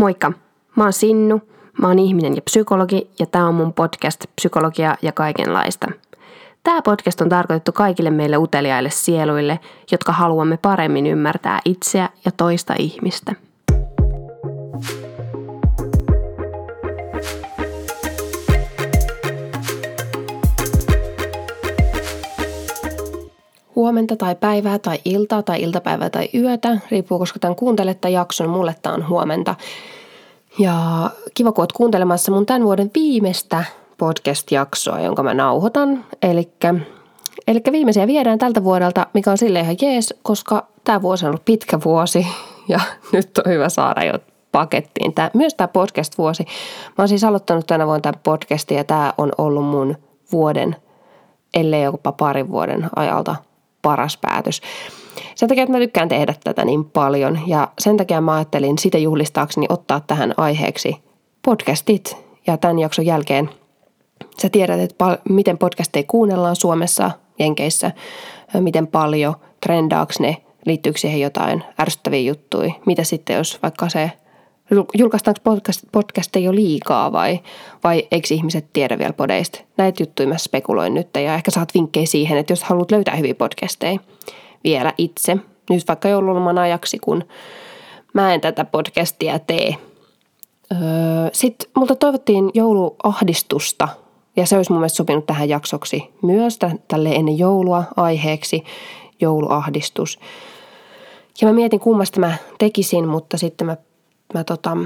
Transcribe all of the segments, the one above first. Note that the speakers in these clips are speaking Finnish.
Moikka! Mä oon Sinnu, mä oon ihminen ja psykologi ja tää on mun podcast Psykologia ja kaikenlaista. Tämä podcast on tarkoitettu kaikille meille uteliaille sieluille, jotka haluamme paremmin ymmärtää itseä ja toista ihmistä. Huomenta tai päivää tai iltaa tai iltapäivää tai yötä, riippuu koska tämän kuunteletta jakson, mulle tämä on huomenta. Ja kiva, kun oot kuuntelemassa mun tämän vuoden viimeistä podcast-jaksoa, jonka mä nauhoitan. Eli viimeisiä viedään tältä vuodelta, mikä on silleen ihan jees, koska tämä vuosi on ollut pitkä vuosi ja nyt on hyvä saada jo pakettiin. Tää, myös tämä podcast-vuosi. Mä oon siis aloittanut tänä vuonna tämän podcastin ja tämä on ollut mun vuoden, ellei jopa parin vuoden ajalta paras päätös. Sen takia, että mä tykkään tehdä tätä niin paljon ja sen takia mä ajattelin sitä juhlistaakseni ottaa tähän aiheeksi podcastit ja tämän jakson jälkeen sä tiedät, että pal- miten podcasteja kuunnellaan Suomessa, Jenkeissä, miten paljon, trendaaks ne, liittyykö siihen jotain ärsyttäviä juttuja, mitä sitten jos vaikka se julkaistaanko podcast, podcasteja jo liikaa vai, vai eikö ihmiset tiedä vielä podeista. Näitä juttuja mä spekuloin nyt ja ehkä saat vinkkejä siihen, että jos haluat löytää hyviä podcasteja vielä itse, nyt vaikka joululoman ajaksi, kun mä en tätä podcastia tee. Öö, Sitten multa toivottiin jouluahdistusta ja se olisi mun mielestä sopinut tähän jaksoksi myös tälle ennen joulua aiheeksi jouluahdistus. Ja mä mietin kummasta mä tekisin, mutta sitten mä mä tota,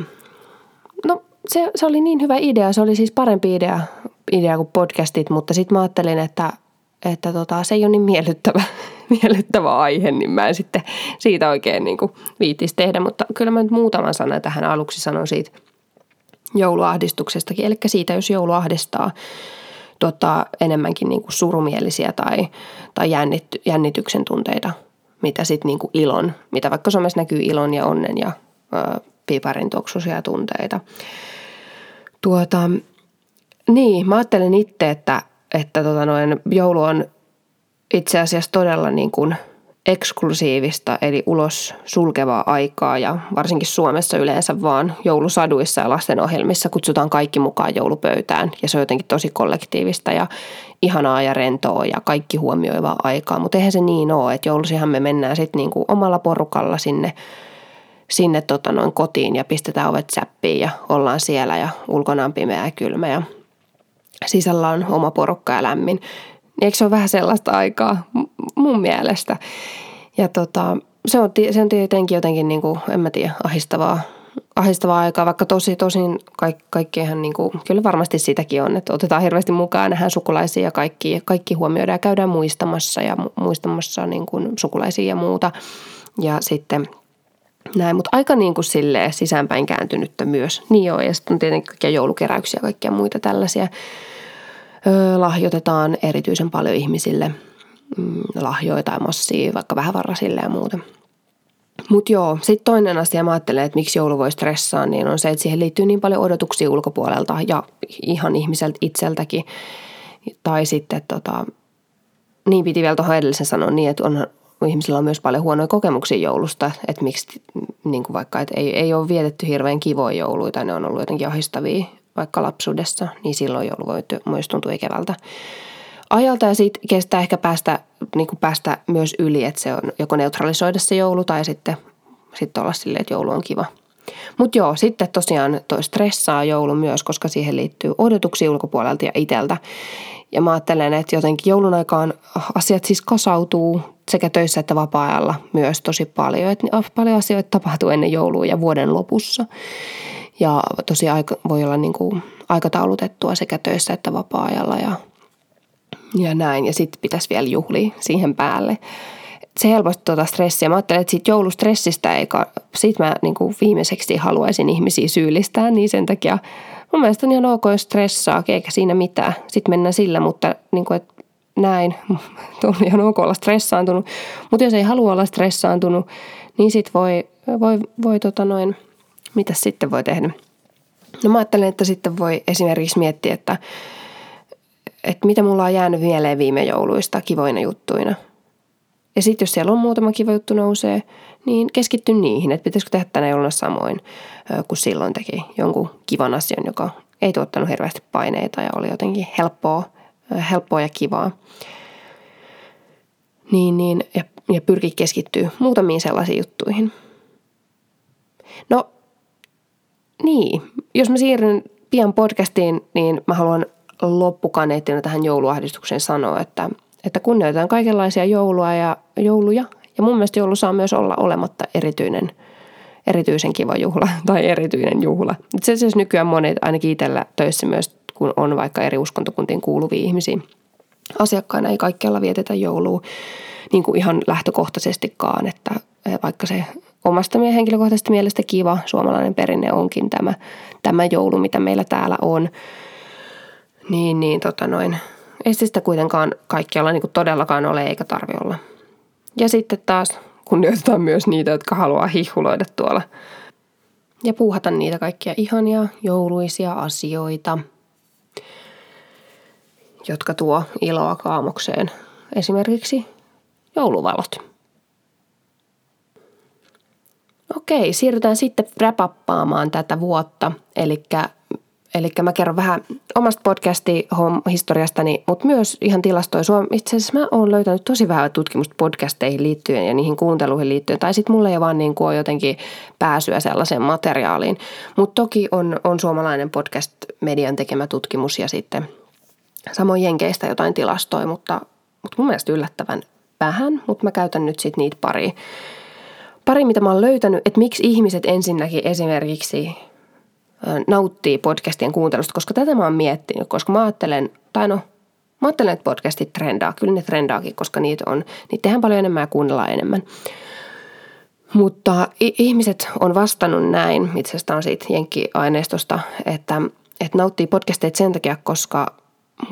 no se, se oli niin hyvä idea, se oli siis parempi idea, idea kuin podcastit, mutta sitten mä ajattelin, että, että tota, se ei ole niin miellyttävä, miellyttävä aihe, niin mä en sitten siitä oikein niin viittisi tehdä, mutta kyllä mä nyt muutaman sanan tähän aluksi sanon siitä jouluahdistuksestakin, eli siitä, jos joulu ahdistaa tota, enemmänkin niin kuin surumielisiä tai, tai jännit, jännityksen tunteita, mitä sitten niin ilon, mitä vaikka somessa näkyy ilon ja onnen ja piparin tuoksuisia tunteita. Tuota, niin, mä ajattelen itse, että, että tota noin, joulu on itse asiassa todella niin kuin eksklusiivista eli ulos sulkevaa aikaa ja varsinkin Suomessa yleensä vaan joulusaduissa ja lastenohjelmissa kutsutaan kaikki mukaan joulupöytään ja se on jotenkin tosi kollektiivista ja ihanaa ja rentoa ja kaikki huomioivaa aikaa, mutta eihän se niin ole, että joulusihan me mennään sitten niin kuin omalla porukalla sinne sinne tota noin kotiin ja pistetään ovet säppiin ja ollaan siellä ja ulkona on pimeä ja kylmä ja sisällä on oma porukka ja lämmin. Eikö se ole vähän sellaista aikaa mun mielestä? Ja tota, se, on, se on tietenkin jotenkin, niin kuin, en mä tiedä, ahistavaa, ahistavaa aikaa, vaikka tosi tosin kaikki, kaikkihan, niin kuin, kyllä varmasti sitäkin on, että otetaan hirveästi mukaan, nähdään sukulaisia ja kaikki, kaikki huomioidaan ja käydään muistamassa ja muistamassa niin kuin sukulaisia ja muuta. Ja sitten – näin, mutta aika niin kuin silleen sisäänpäin kääntynyttä myös. Niin joo, ja sitten on tietenkin kaikkia joulukeräyksiä ja kaikkia muita tällaisia. Öö, lahjoitetaan erityisen paljon ihmisille mm, lahjoita ja massia, vaikka vähän varrasille ja muuta. Mutta joo, sitten toinen asia, mä ajattelen, että miksi joulu voi stressaa, niin on se, että siihen liittyy niin paljon odotuksia ulkopuolelta ja ihan ihmiseltä itseltäkin. Tai sitten tota, niin piti vielä tuohon edellisen sanoa niin, että on ihmisillä on myös paljon huonoja kokemuksia joulusta, että miksi niin kuin vaikka, että ei, ei ole vietetty hirveän kivoja jouluita, ne on ollut jotenkin ahistavia vaikka lapsuudessa, niin silloin joulu voi myös tuntua ikävältä ajalta ja siitä kestää ehkä päästä, niin kuin päästä myös yli, että se on joko neutralisoida se joulu tai sitten, sitten olla silleen, että joulu on kiva. Mutta joo, sitten tosiaan toi stressaa joulu myös, koska siihen liittyy odotuksia ulkopuolelta ja iteltä. Ja mä ajattelen, että jotenkin joulun aikaan asiat siis kasautuu sekä töissä että vapaa-ajalla myös tosi paljon. Että paljon asioita tapahtuu ennen joulua ja vuoden lopussa. Ja tosi aika, voi olla niin kuin aikataulutettua sekä töissä että vapaa-ajalla ja, ja näin. Ja sitten pitäisi vielä juhlia siihen päälle. Se helposti tuota stressiä. Mä ajattelen, että siitä joulustressistä ei, siitä mä niin kuin viimeiseksi haluaisin ihmisiä syyllistää, niin sen takia mun mielestä on ihan ok, jos stressaa, eikä siinä mitään. Sitten mennään sillä, mutta niin kuin, että näin, on ihan ok olla stressaantunut. Mutta jos ei halua olla stressaantunut, niin sitten voi, voi, voi tota noin, mitä sitten voi tehdä? No mä ajattelen, että sitten voi esimerkiksi miettiä, että, että mitä mulla on jäänyt mieleen viime jouluista kivoina juttuina. Ja sitten jos siellä on muutama kiva juttu nousee, niin keskitty niihin, että pitäisikö tehdä tänä jouluna samoin kuin silloin teki jonkun kivan asian, joka ei tuottanut hirveästi paineita ja oli jotenkin helppoa, helppoa ja kivaa. Niin, niin, ja, ja pyrki keskittyä muutamiin sellaisiin juttuihin. No, niin. Jos mä siirryn pian podcastiin, niin mä haluan loppukaneettina tähän jouluahdistukseen sanoa, että, että kunnioitetaan kaikenlaisia joulua ja jouluja. Ja mun mielestä joulu saa myös olla olematta erityinen, erityisen kiva juhla tai erityinen juhla. Itse asiassa nykyään monet, ainakin itsellä töissä myös, kun on vaikka eri uskontokuntiin kuuluvia ihmisiä asiakkaina, ei kaikkialla vietetä joulua niin kuin ihan lähtökohtaisestikaan, että vaikka se omasta meidän henkilökohtaisesta mielestä kiva suomalainen perinne onkin tämä, tämä joulu, mitä meillä täällä on. Niin, niin tota noin, ei sitä kuitenkaan kaikkialla niin kuin todellakaan ole eikä tarvi olla. Ja sitten taas kunnioitetaan myös niitä, jotka haluaa hihuloida tuolla ja puuhata niitä kaikkia ihania jouluisia asioita, jotka tuo iloa kaamokseen. Esimerkiksi jouluvalot. Okei, siirrytään sitten räpappaamaan tätä vuotta. Eli Eli mä kerron vähän omasta podcasti historiastani, mutta myös ihan tilastoi Suomi. Itse asiassa mä oon löytänyt tosi vähän tutkimusta podcasteihin liittyen ja niihin kuunteluihin liittyen. Tai sitten mulla ei vaan niin kuin ole jotenkin pääsyä sellaiseen materiaaliin. Mutta toki on, on suomalainen podcast-median tekemä tutkimus ja sitten samoin Jenkeistä jotain tilastoi, mutta, mutta mun mielestä yllättävän vähän. Mutta mä käytän nyt sitten niitä pari, pari, mitä mä oon löytänyt, että miksi ihmiset ensinnäkin esimerkiksi nauttii podcastien kuuntelusta, koska tätä mä oon miettinyt, koska mä ajattelen, tai no, mä ajattelen, että podcastit trendaa, kyllä ne trendaakin, koska niitä on, niitä tehdään paljon enemmän ja kuunnellaan enemmän. Mutta ihmiset on vastannut näin, itse asiassa on siitä jenkki-aineistosta, että, että nauttii podcasteita sen takia, koska,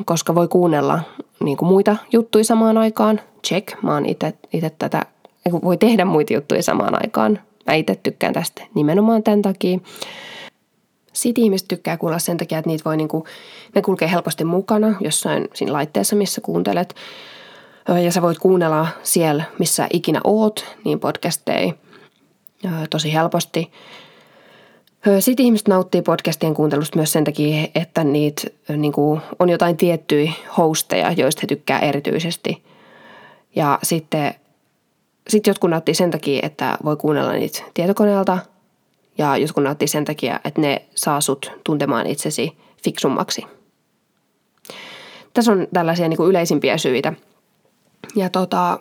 koska voi kuunnella niin kuin muita juttuja samaan aikaan. Check, mä oon itse tätä, voi tehdä muita juttuja samaan aikaan. Mä itse tykkään tästä nimenomaan tämän takia. Sitten ihmiset tykkää kuulla sen takia, että niitä voi niinku, ne kulkee helposti mukana jossain siinä laitteessa, missä kuuntelet. Ja sä voit kuunnella siellä, missä ikinä oot, niin podcasteja tosi helposti. Sitten ihmiset nauttii podcastien kuuntelusta myös sen takia, että niitä niin kuin, on jotain tiettyjä hosteja, joista he tykkää erityisesti. Ja sitten sit jotkut nauttii sen takia, että voi kuunnella niitä tietokoneelta – ja jotkut nauttii sen takia, että ne saa sut tuntemaan itsesi fiksummaksi. Tässä on tällaisia niin kuin yleisimpiä syitä. Ja tota,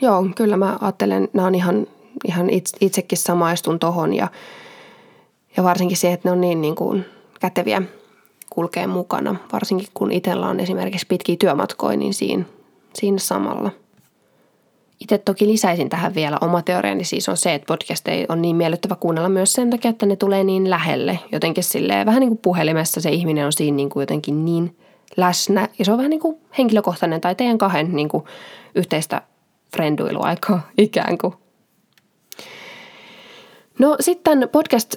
joo, kyllä mä ajattelen, nämä on ihan, ihan itsekin samaistun tohon ja, ja varsinkin se, että ne on niin, niin kuin käteviä kulkee mukana. Varsinkin kun itsellä on esimerkiksi pitkiä työmatkoja, niin siinä, siinä samalla – itse toki lisäisin tähän vielä oma teoriani, siis on se, että podcasteja on niin miellyttävä kuunnella myös sen takia, että ne tulee niin lähelle. Jotenkin silleen, vähän niin kuin puhelimessa se ihminen on siinä niin kuin jotenkin niin läsnä. Ja se on vähän niin kuin henkilökohtainen tai teidän kahden niin kuin yhteistä frenduiluaikaa ikään kuin. No sitten podcast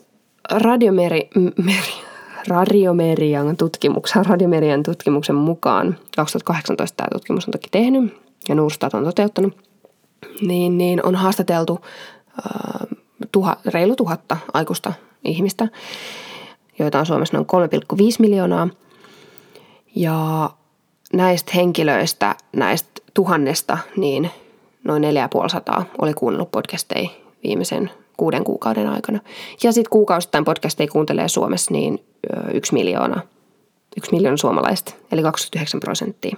Radiomeri, meri, Radiomerian tutkimuksen, Radiomerian tutkimuksen mukaan, 2018 tämä tutkimus on toki tehnyt ja Nurstat on toteuttanut – niin, niin on haastateltu äh, tuha, reilu tuhatta aikuista ihmistä, joita on Suomessa noin 3,5 miljoonaa. Ja näistä henkilöistä, näistä tuhannesta, niin noin 450 oli kuunnellut podcasteja viimeisen kuuden kuukauden aikana. Ja sitten kuukausittain podcasteja kuuntelee Suomessa niin yksi miljoona, yksi miljoona suomalaista, eli 29 prosenttia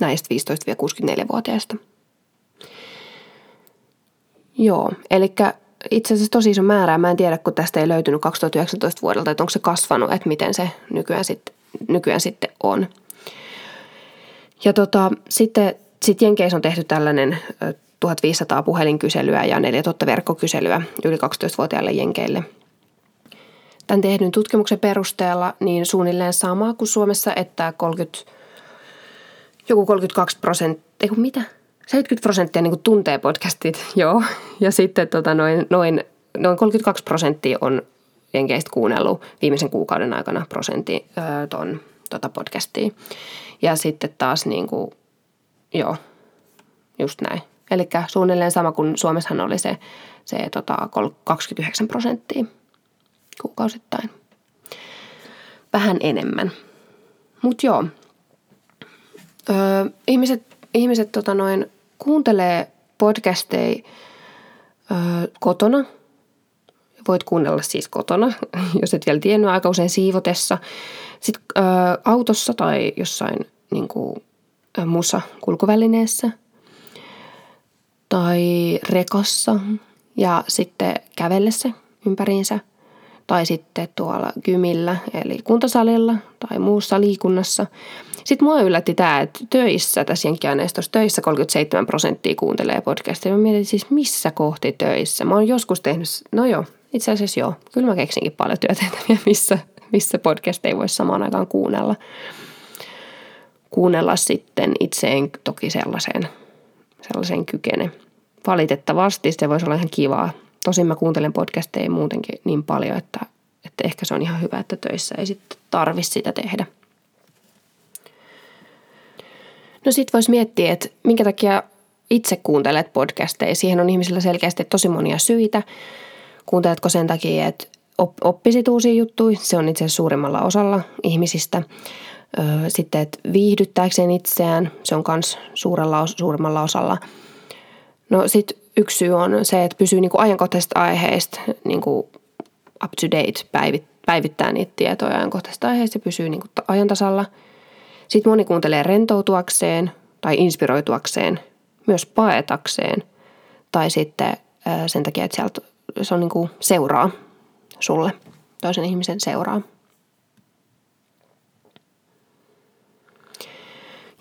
näistä 15-64-vuotiaista. Joo, eli itse asiassa tosi iso määrä. Mä en tiedä, kun tästä ei löytynyt 2019 vuodelta, että onko se kasvanut, että miten se nykyään, sit, nykyään sitten on. Ja tota, sitten sit Jenkeissä on tehty tällainen 1500 puhelinkyselyä ja 4000 verkkokyselyä yli 12-vuotiaille Jenkeille. Tämän tehdyn tutkimuksen perusteella niin suunnilleen sama kuin Suomessa, että 30, joku 32 prosenttia, mitä? 70 prosenttia niin tuntee podcastit, joo. Ja sitten tota, noin, noin, noin 32 prosenttia on jenkeistä kuunnellut viimeisen kuukauden aikana prosentti öö, ton tota podcastia. Ja sitten taas niin kuin, joo, just näin. Eli suunnilleen sama kuin Suomessahan oli se, se tota 29 prosenttia kuukausittain. Vähän enemmän. Mutta joo, öö, ihmiset, ihmiset tota noin, kuuntelee podcasteja öö, kotona. Voit kuunnella siis kotona, jos et vielä tiennyt, aika usein siivotessa. Sitten öö, autossa tai jossain niin kuin, muussa kulkuvälineessä tai rekassa ja sitten kävellessä ympäriinsä tai sitten tuolla gymillä eli kuntosalilla tai muussa liikunnassa. Sitten mua yllätti tämä, että töissä, tässä jenkkiaineistossa töissä 37 prosenttia kuuntelee podcastia. Mä mietin siis missä kohti töissä. Mä oon joskus tehnyt, no joo, itse asiassa joo. Kyllä mä keksinkin paljon työtehtäviä, missä, missä podcasteja voisi samaan aikaan kuunnella kuunnella sitten itseen toki sellaiseen, sellaiseen kykene. Valitettavasti se voisi olla ihan kivaa. Tosin mä kuuntelen podcasteja muutenkin niin paljon, että, että ehkä se on ihan hyvä, että töissä ei sitten tarvitse sitä tehdä. No sit voisi miettiä, että minkä takia itse kuuntelet podcasteja. Siihen on ihmisillä selkeästi tosi monia syitä. Kuunteletko sen takia, että oppisit uusia juttuja? Se on itse asiassa suurimmalla osalla ihmisistä. Sitten, että viihdyttääkseen itseään, se on myös suurella, suurimmalla osalla. No sitten yksi syy on se, että pysyy niinku ajankohtaisista aiheista niinku up to date, päivit, päivittää niitä tietoja ajankohtaisista aiheista ja pysyy niinku ajantasalla. Sitten moni kuuntelee rentoutuakseen tai inspiroituakseen, myös paetakseen tai sitten sen takia, että sieltä se on niinku seuraa sulle, toisen ihmisen seuraa.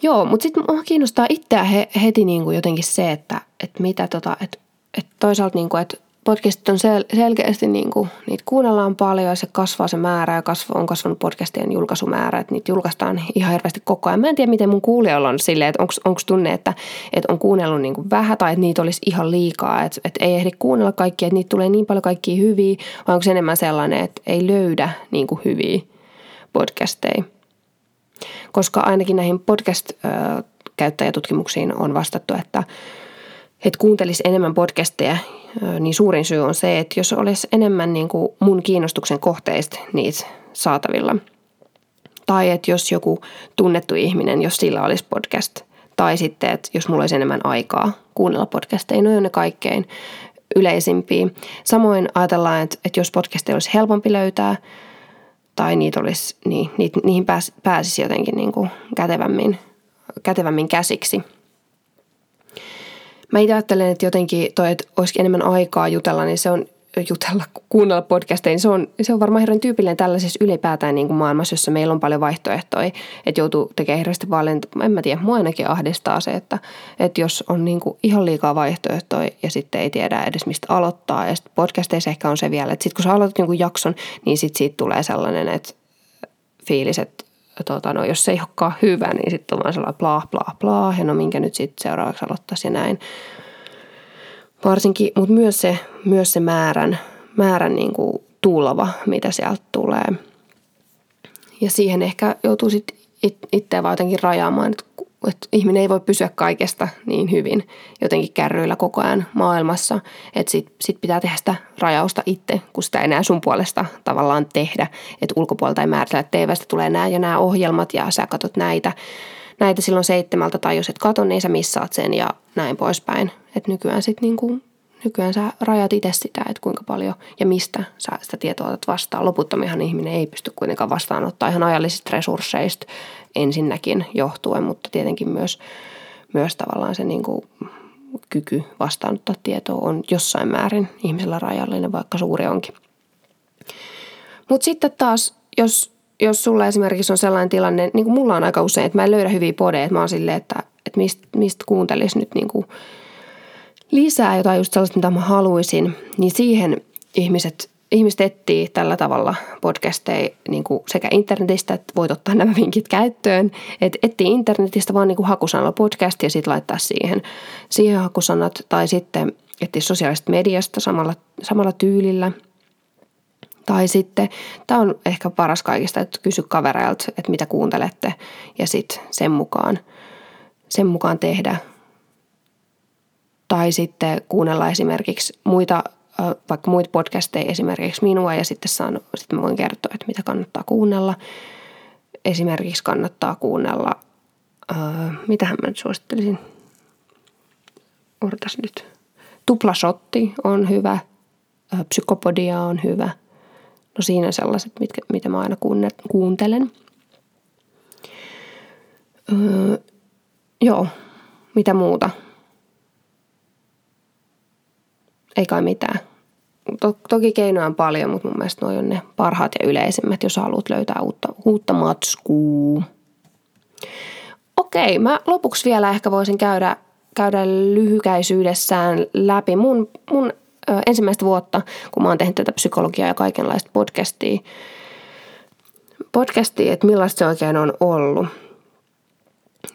Joo, mutta sitten mua kiinnostaa itseä he, heti niin kuin jotenkin se, että, että mitä tota, että, että toisaalta niin kuin, että podcastit on sel, selkeästi niin kuin, niitä kuunnellaan paljon ja se kasvaa se määrä ja kasvu, on kasvanut podcastien julkaisumäärä, että niitä julkaistaan ihan hirveästi koko ajan. Mä en tiedä, miten mun kuulijoilla on silleen, että onko tunne, että, että on kuunnellut niin kuin vähän tai että niitä olisi ihan liikaa, että, että ei ehdi kuunnella kaikkia, että niitä tulee niin paljon kaikkia hyviä, vai onko se enemmän sellainen, että ei löydä niin kuin hyviä podcasteja koska ainakin näihin podcast-käyttäjätutkimuksiin on vastattu, että, että kuuntelisi enemmän podcasteja, niin suurin syy on se, että jos olisi enemmän niin kuin mun kiinnostuksen kohteista niitä saatavilla. Tai että jos joku tunnettu ihminen, jos sillä olisi podcast. Tai sitten, että jos mulla olisi enemmän aikaa kuunnella podcasteja, ne on ne kaikkein yleisimpiä. Samoin ajatellaan, että, että jos podcasteja olisi helpompi löytää – tai niitä olisi, niin, niitä, niihin pääs, pääsisi jotenkin niin kuin kätevämmin, kätevämmin käsiksi. Mä itse ajattelen, että jotenkin toi, että olisi enemmän aikaa jutella, niin se on jutella, kuunnella podcasteja, niin se on, se on varmaan hirveän tyypillinen tällaisessa ylipäätään niin kuin maailmassa, jossa meillä on paljon vaihtoehtoja, että joutuu tekemään hirveästi valintoja. En mä tiedä, mua ainakin ahdistaa se, että, että jos on niin kuin ihan liikaa vaihtoehtoja ja sitten ei tiedä edes mistä aloittaa. Ja sitten podcasteissa ehkä on se vielä, että sitten kun sä aloitat jonkun jakson, niin sitten siitä tulee sellainen, että fiilis, että tota, no, jos se ei olekaan hyvä, niin sitten on vaan sellainen bla bla bla, ja no minkä nyt sitten seuraavaksi aloittaisi ja näin varsinkin, mutta myös se, myös se määrän, määrän niin kuin tulva, mitä sieltä tulee. Ja siihen ehkä joutuu sitten itseä vaan jotenkin rajaamaan, että, että ihminen ei voi pysyä kaikesta niin hyvin jotenkin kärryillä koko ajan maailmassa, että sit, sit pitää tehdä sitä rajausta itse, kun sitä ei enää sun puolesta tavallaan tehdä, että ulkopuolelta ei määritellä, että TVstä tulee nämä ja nämä ohjelmat ja sä katsot näitä, näitä silloin seitsemältä tai jos et katso, niin sä missaat sen ja näin poispäin. Että nykyään sitten niinku, nykyään sä rajat itse sitä, että kuinka paljon ja mistä sä sitä tietoa otat vastaan. Loputtomihan ihminen ei pysty kuitenkaan vastaanottaa ihan ajallisista resursseista ensinnäkin johtuen, mutta tietenkin myös, myös tavallaan se niinku kyky vastaanottaa tietoa on jossain määrin ihmisellä rajallinen, vaikka suuri onkin. Mutta sitten taas, jos jos sulla esimerkiksi on sellainen tilanne, niin kuin mulla on aika usein, että mä en löydä hyviä podeja, että mä oon silleen, että, että mistä mist kuuntelisi nyt niin kuin lisää jotain just sellaista, mitä mä haluaisin, niin siihen ihmiset, ihmiset etsii tällä tavalla podcasteja niin kuin sekä internetistä, että voit ottaa nämä vinkit käyttöön. Että etsii internetistä vaan niin kuin hakusanalla podcast ja sitten laittaa siihen, siihen hakusanat. Tai sitten etsii sosiaalisesta mediasta samalla, samalla tyylillä – tai sitten, tämä on ehkä paras kaikista, että kysy kavereilta, että mitä kuuntelette ja sitten sen mukaan, sen mukaan tehdä, Tai sitten kuunnella esimerkiksi muita, vaikka muita podcasteja, esimerkiksi minua, ja sitten, saan, sitten voin kertoa, että mitä kannattaa kuunnella. Esimerkiksi kannattaa kuunnella, äh, mitähän mä nyt suosittelisin, odotas nyt. Tuplasotti on hyvä, psykopodia on hyvä. No siinä sellaiset, mitkä, mitä mä aina kuuntelen. Öö, joo, mitä muuta? Ei kai mitään. To, toki keinoja on paljon, mutta mun mielestä nuo on ne parhaat ja yleisimmät, jos haluat löytää uutta, uutta matskua. Okei, mä lopuksi vielä ehkä voisin käydä, käydä lyhykäisyydessään läpi mun, mun ö, ensimmäistä vuotta, kun mä oon tehnyt tätä psykologiaa ja kaikenlaista podcastia. Podcastia, että millaista se oikein on ollut.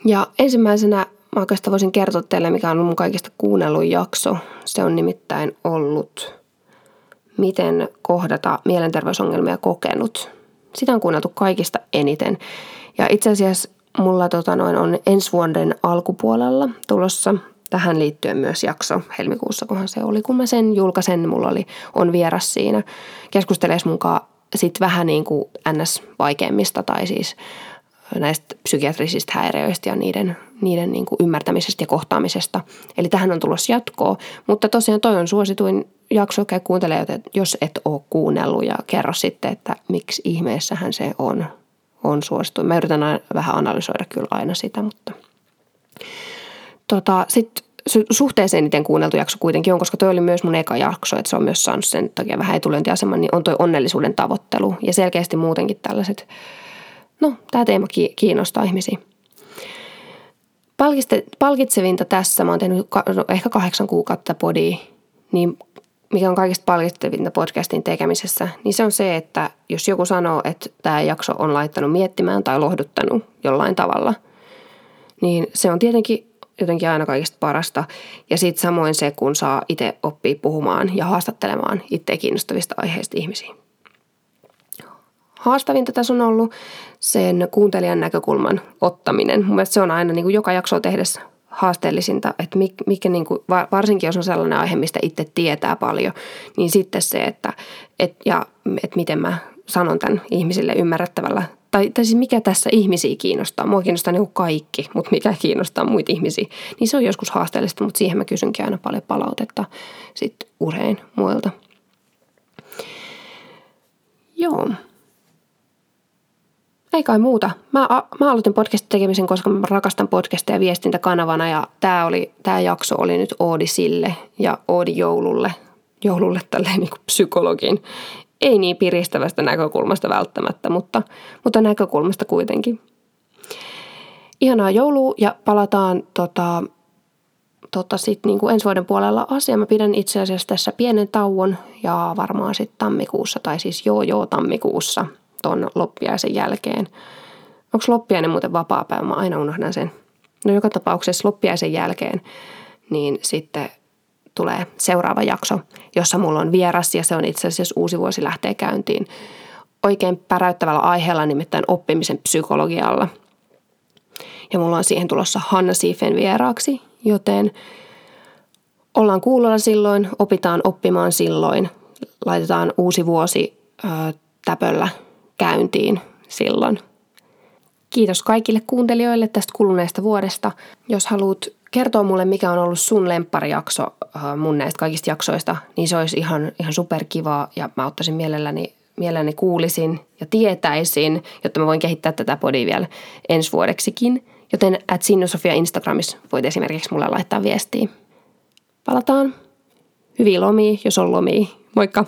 Ja ensimmäisenä mä oikeastaan voisin kertoa teille, mikä on mun kaikista kuunnellun jakso. Se on nimittäin ollut Miten kohdata mielenterveysongelmia kokenut. Sitä on kuunneltu kaikista eniten. Ja itse asiassa mulla tota noin, on ensi vuoden alkupuolella tulossa tähän liittyen myös jakso helmikuussa, kunhan se oli. Kun mä sen julkaisen, mulla oli, on vieras siinä. Keskustelees munkaan sit vähän niin kuin ns. vaikeimmista tai siis näistä psykiatrisista häiriöistä ja niiden, niiden niin kuin ymmärtämisestä ja kohtaamisesta. Eli tähän on tulossa jatkoa, mutta tosiaan toi on suosituin jakso, käy kuuntele, jos et ole kuunnellut ja kerro sitten, että miksi ihmeessähän se on, on suosituin. Mä yritän aina, vähän analysoida kyllä aina sitä, mutta tota, sitten suhteeseen eniten kuunneltu jakso kuitenkin on, koska toi oli myös mun eka jakso, että se on myös saanut sen takia vähän etulyöntiaseman, niin on toi onnellisuuden tavoittelu ja selkeästi muutenkin tällaiset – no, tämä teema kiinnostaa ihmisiä. Palkitsevinta tässä, mä oon tehnyt no, ehkä kahdeksan kuukautta podia, niin mikä on kaikista palkitsevinta podcastin tekemisessä, niin se on se, että jos joku sanoo, että tämä jakso on laittanut miettimään tai lohduttanut jollain tavalla, niin se on tietenkin jotenkin aina kaikista parasta. Ja sitten samoin se, kun saa itse oppia puhumaan ja haastattelemaan itse kiinnostavista aiheista ihmisiä haastavinta tässä on ollut sen kuuntelijan näkökulman ottaminen. Mun se on aina niin kuin joka jakso tehdessä haasteellisinta, että mikä niin kuin, varsinkin jos on sellainen aihe, mistä itse tietää paljon, niin sitten se, että et, ja, että miten mä sanon tämän ihmisille ymmärrettävällä tai, tai siis mikä tässä ihmisiä kiinnostaa. Mua kiinnostaa niin kaikki, mutta mikä kiinnostaa muita ihmisiä. Niin se on joskus haasteellista, mutta siihen mä kysynkin aina paljon palautetta sit usein muilta. Joo. Ei kai muuta. Mä, mä aloitin podcastin tekemisen, koska mä rakastan podcastia viestintäkanavana ja tämä, oli, tämä jakso oli nyt Oodi sille ja Oodi joululle. Joululle tälleen niin psykologin. Ei niin piristävästä näkökulmasta välttämättä, mutta, mutta näkökulmasta kuitenkin. Ihanaa joulua ja palataan tota, tota sit niin kuin ensi vuoden puolella asia. Mä pidän itse asiassa tässä pienen tauon ja varmaan sitten tammikuussa tai siis joo joo tammikuussa – tuon loppiaisen jälkeen. Onko loppiainen muuten vapaa päivä? Mä aina unohdan sen. No joka tapauksessa loppiaisen jälkeen, niin sitten tulee seuraava jakso, jossa mulla on vieras ja se on itse asiassa uusi vuosi lähtee käyntiin oikein päräyttävällä aiheella, nimittäin oppimisen psykologialla. Ja mulla on siihen tulossa Hanna Siifen vieraaksi, joten ollaan kuulolla silloin, opitaan oppimaan silloin, laitetaan uusi vuosi ö, täpöllä käyntiin silloin. Kiitos kaikille kuuntelijoille tästä kuluneesta vuodesta. Jos haluat kertoa mulle, mikä on ollut sun lempparijakso äh, mun näistä kaikista jaksoista, niin se olisi ihan, ihan superkivaa ja mä ottaisin mielelläni, mielelläni kuulisin ja tietäisin, jotta mä voin kehittää tätä podia vielä ensi vuodeksikin. Joten at Sinnusofia Instagramissa voit esimerkiksi mulle laittaa viestiä. Palataan. Hyviä lomia, jos on lomia. Moikka!